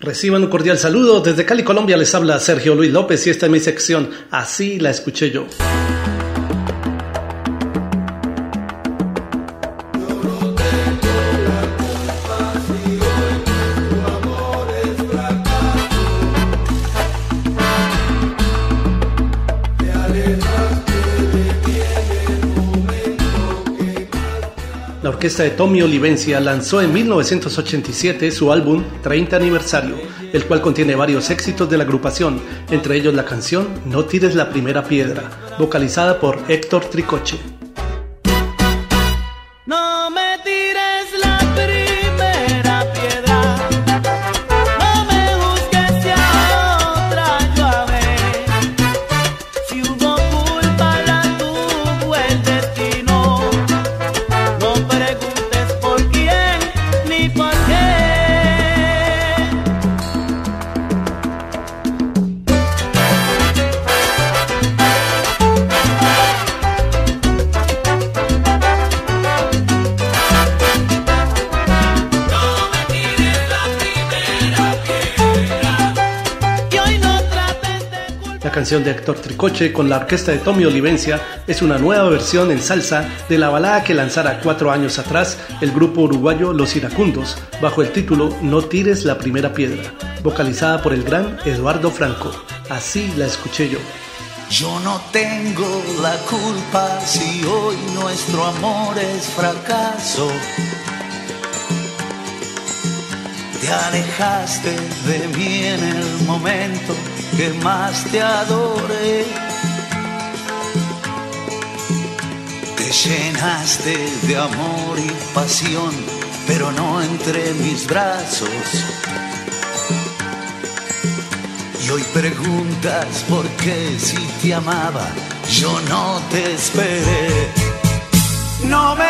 Reciban un cordial saludo. Desde Cali, Colombia, les habla Sergio Luis López y esta es mi sección. Así la escuché yo. Orquesta de Tommy Olivencia lanzó en 1987 su álbum 30 aniversario, el cual contiene varios éxitos de la agrupación, entre ellos la canción No tires la primera piedra, vocalizada por Héctor Tricoche. La canción de Héctor Tricoche con la orquesta de Tommy Olivencia es una nueva versión en salsa de la balada que lanzara cuatro años atrás el grupo uruguayo Los Iracundos bajo el título No tires la primera piedra, vocalizada por el gran Eduardo Franco. Así la escuché yo. Yo no tengo la culpa si hoy nuestro amor es fracaso. Te alejaste de mí en el momento que más te adoré. Te llenaste de amor y pasión, pero no entre mis brazos. Y hoy preguntas por qué si te amaba, yo no te esperé. No me